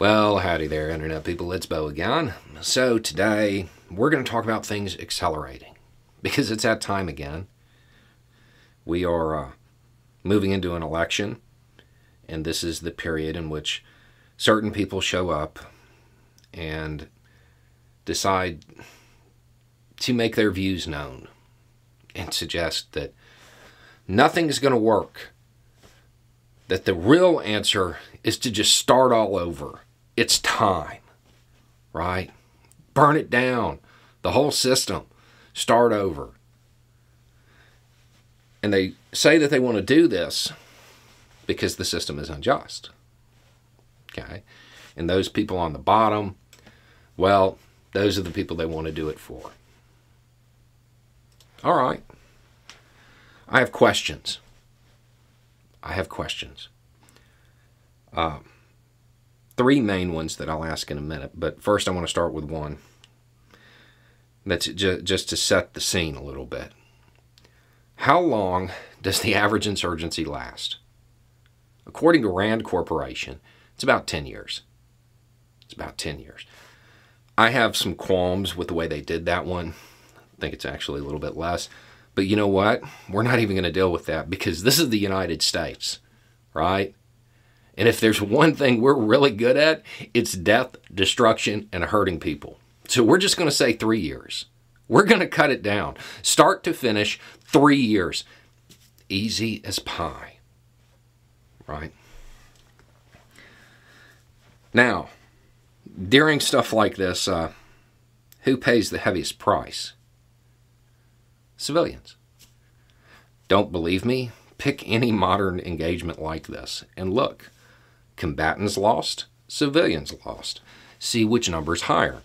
Well, howdy there, Internet people. It's Beau again. So, today we're going to talk about things accelerating because it's that time again. We are uh, moving into an election, and this is the period in which certain people show up and decide to make their views known and suggest that nothing's going to work, that the real answer is to just start all over it's time, right? Burn it down, the whole system, start over. And they say that they want to do this because the system is unjust. Okay? And those people on the bottom, well, those are the people they want to do it for. All right. I have questions. I have questions. Um, three main ones that I'll ask in a minute. But first, I want to start with one that's ju- just to set the scene a little bit. How long does the average insurgency last? According to Rand Corporation, it's about 10 years. It's about 10 years. I have some qualms with the way they did that one. I think it's actually a little bit less. But you know what? We're not even going to deal with that because this is the United States, right? And if there's one thing we're really good at, it's death, destruction, and hurting people. So we're just going to say three years. We're going to cut it down. Start to finish, three years. Easy as pie. Right? Now, during stuff like this, uh, who pays the heaviest price? Civilians. Don't believe me? Pick any modern engagement like this and look. Combatants lost, civilians lost. See which number is higher.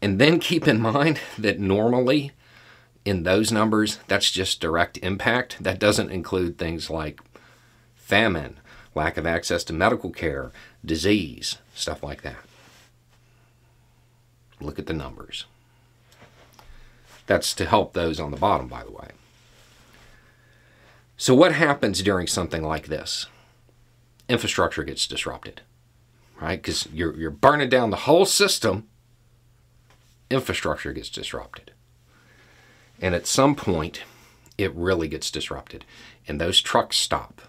And then keep in mind that normally in those numbers, that's just direct impact. That doesn't include things like famine, lack of access to medical care, disease, stuff like that. Look at the numbers. That's to help those on the bottom, by the way. So, what happens during something like this? Infrastructure gets disrupted, right? Because you're, you're burning down the whole system, infrastructure gets disrupted. And at some point, it really gets disrupted. And those trucks stop.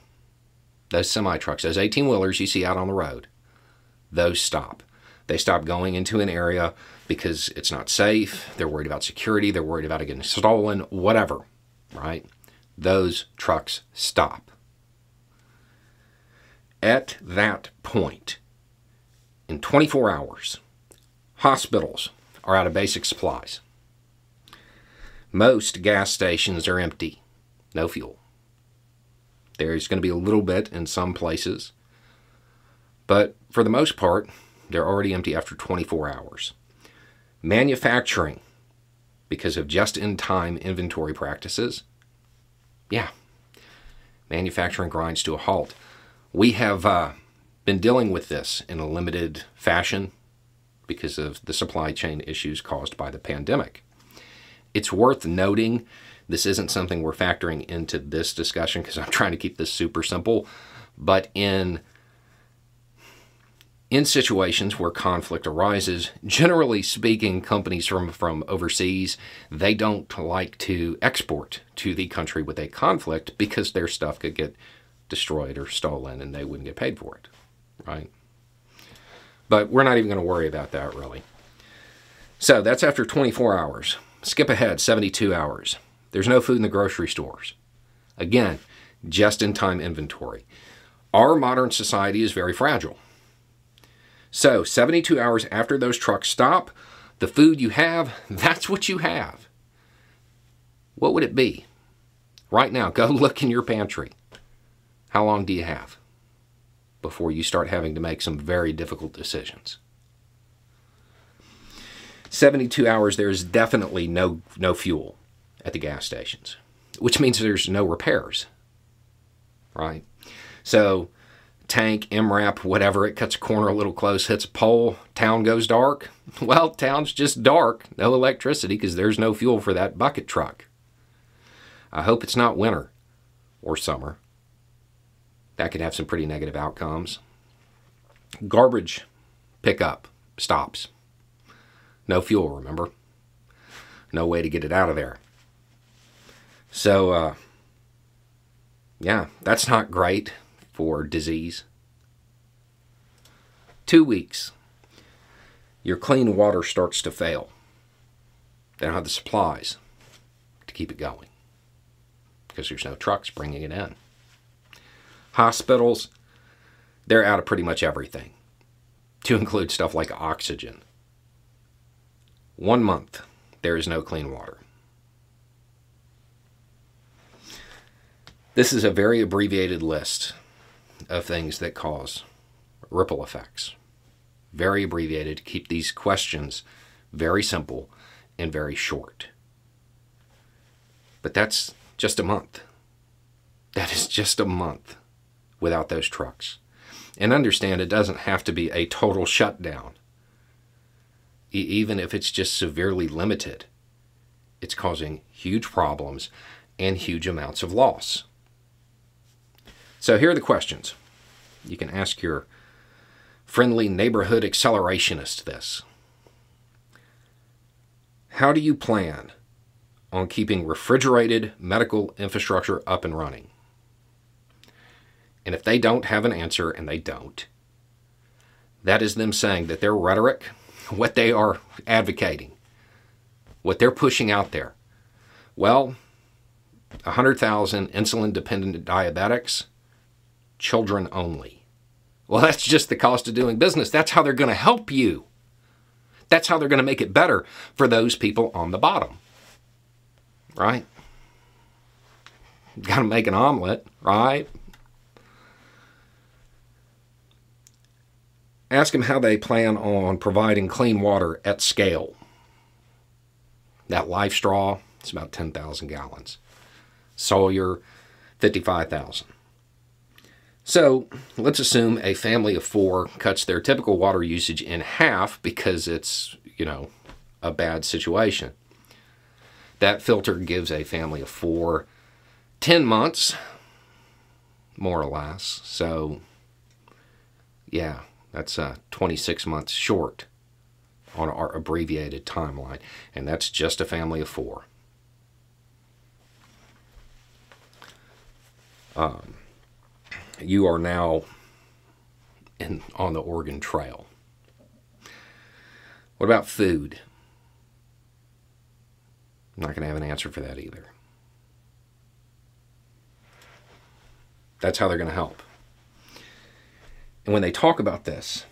Those semi trucks, those 18 wheelers you see out on the road, those stop. They stop going into an area because it's not safe. They're worried about security. They're worried about it getting stolen, whatever, right? Those trucks stop. At that point, in 24 hours, hospitals are out of basic supplies. Most gas stations are empty, no fuel. There's going to be a little bit in some places, but for the most part, they're already empty after 24 hours. Manufacturing, because of just in time inventory practices, yeah, manufacturing grinds to a halt. We have uh, been dealing with this in a limited fashion because of the supply chain issues caused by the pandemic. It's worth noting this isn't something we're factoring into this discussion because I'm trying to keep this super simple, but in in situations where conflict arises, generally speaking, companies from, from overseas, they don't like to export to the country with a conflict because their stuff could get destroyed or stolen and they wouldn't get paid for it, right? But we're not even going to worry about that really. So that's after 24 hours. Skip ahead 72 hours. There's no food in the grocery stores. Again, just in time inventory. Our modern society is very fragile. So, 72 hours after those trucks stop, the food you have, that's what you have. What would it be? Right now, go look in your pantry. How long do you have before you start having to make some very difficult decisions? 72 hours, there's definitely no, no fuel at the gas stations, which means there's no repairs, right? So, tank, MRAP, whatever, it cuts a corner a little close, hits a pole, town goes dark. Well, town's just dark, no electricity because there's no fuel for that bucket truck. I hope it's not winter or summer that could have some pretty negative outcomes. Garbage pickup stops. No fuel, remember? No way to get it out of there. So, uh, yeah, that's not great for disease. Two weeks, your clean water starts to fail. They don't have the supplies to keep it going because there's no trucks bringing it in. Hospitals, they're out of pretty much everything, to include stuff like oxygen. One month, there is no clean water. This is a very abbreviated list of things that cause ripple effects. Very abbreviated to keep these questions very simple and very short. But that's just a month. That is just a month without those trucks. And understand it doesn't have to be a total shutdown. E- even if it's just severely limited, it's causing huge problems and huge amounts of loss. So here are the questions. You can ask your friendly neighborhood accelerationist this. How do you plan on keeping refrigerated medical infrastructure up and running? And if they don't have an answer, and they don't, that is them saying that their rhetoric, what they are advocating, what they're pushing out there, well, 100,000 insulin dependent diabetics children only. Well, that's just the cost of doing business. That's how they're going to help you. That's how they're going to make it better for those people on the bottom. Right? Got to make an omelet, right? Ask them how they plan on providing clean water at scale. That LifeStraw, it's about 10,000 gallons. Sawyer, 55,000. So let's assume a family of four cuts their typical water usage in half because it's, you know, a bad situation. That filter gives a family of four 10 months, more or less. So, yeah, that's uh, 26 months short on our abbreviated timeline. And that's just a family of four. Um, you are now in, on the Oregon Trail. What about food? I'm not going to have an answer for that either. That's how they're going to help. And when they talk about this,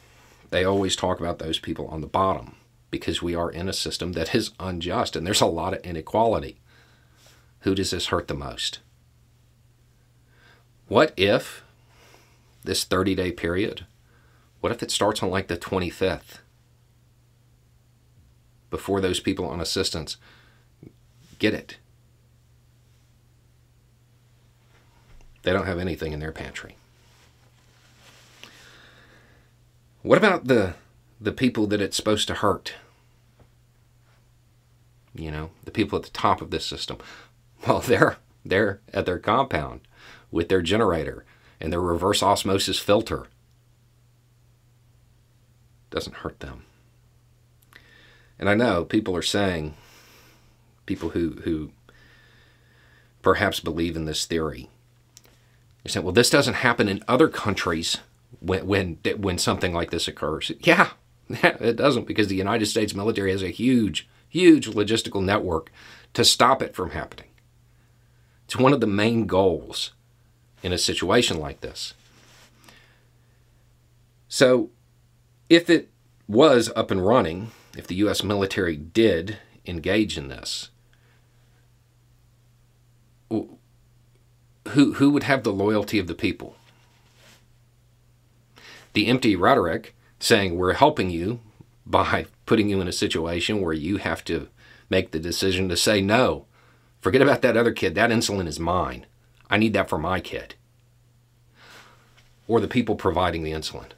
they always talk about those people on the bottom because we are in a system that is unjust and there's a lot of inequality. Who does this hurt the most? What if this 30 day period, what if it starts on like the 25th? Before those people on assistance get it. They don't have anything in their pantry. What about the the people that it's supposed to hurt? You know, the people at the top of this system. Well, they're they're at their compound with their generator and their reverse osmosis filter doesn't hurt them. And I know people are saying, people who, who perhaps believe in this theory, they're saying, well, this doesn't happen in other countries when, when, when something like this occurs. Yeah, it doesn't because the United States military has a huge, huge logistical network to stop it from happening. It's one of the main goals in a situation like this. So, if it was up and running, if the U.S. military did engage in this, who, who would have the loyalty of the people? The empty rhetoric saying we're helping you by putting you in a situation where you have to make the decision to say no. Forget about that other kid. That insulin is mine. I need that for my kid. Or the people providing the insulin,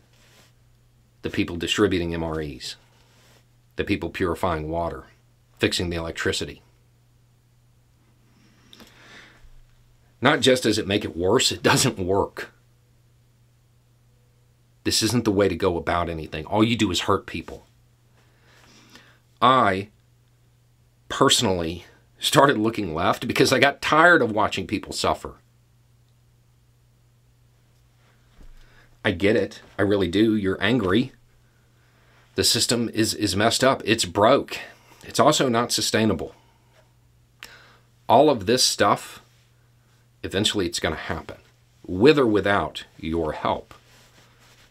the people distributing MREs, the people purifying water, fixing the electricity. Not just does it make it worse, it doesn't work. This isn't the way to go about anything. All you do is hurt people. I personally started looking left because I got tired of watching people suffer. I get it. I really do. You're angry. The system is, is messed up. It's broke. It's also not sustainable. All of this stuff, eventually it's going to happen, with or without your help.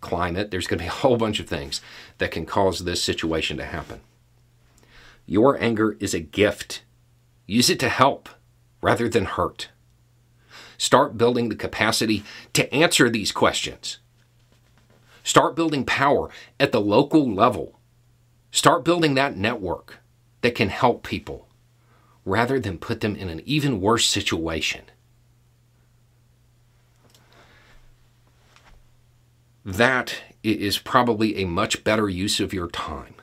Climate, there's going to be a whole bunch of things that can cause this situation to happen. Your anger is a gift. Use it to help rather than hurt. Start building the capacity to answer these questions. Start building power at the local level. Start building that network that can help people rather than put them in an even worse situation. That is probably a much better use of your time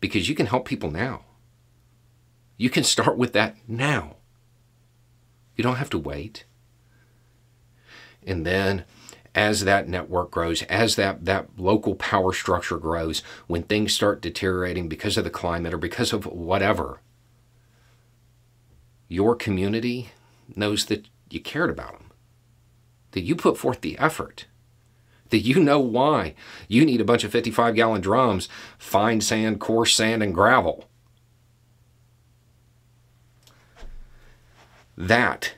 because you can help people now. You can start with that now. You don't have to wait. And then as that network grows, as that, that local power structure grows, when things start deteriorating because of the climate or because of whatever, your community knows that you cared about them, that you put forth the effort, that you know why you need a bunch of 55 gallon drums, fine sand, coarse sand, and gravel. That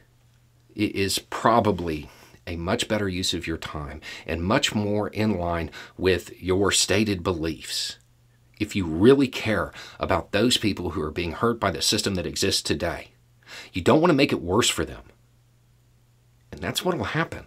is probably a much better use of your time and much more in line with your stated beliefs. If you really care about those people who are being hurt by the system that exists today, you don't want to make it worse for them. And that's what will happen.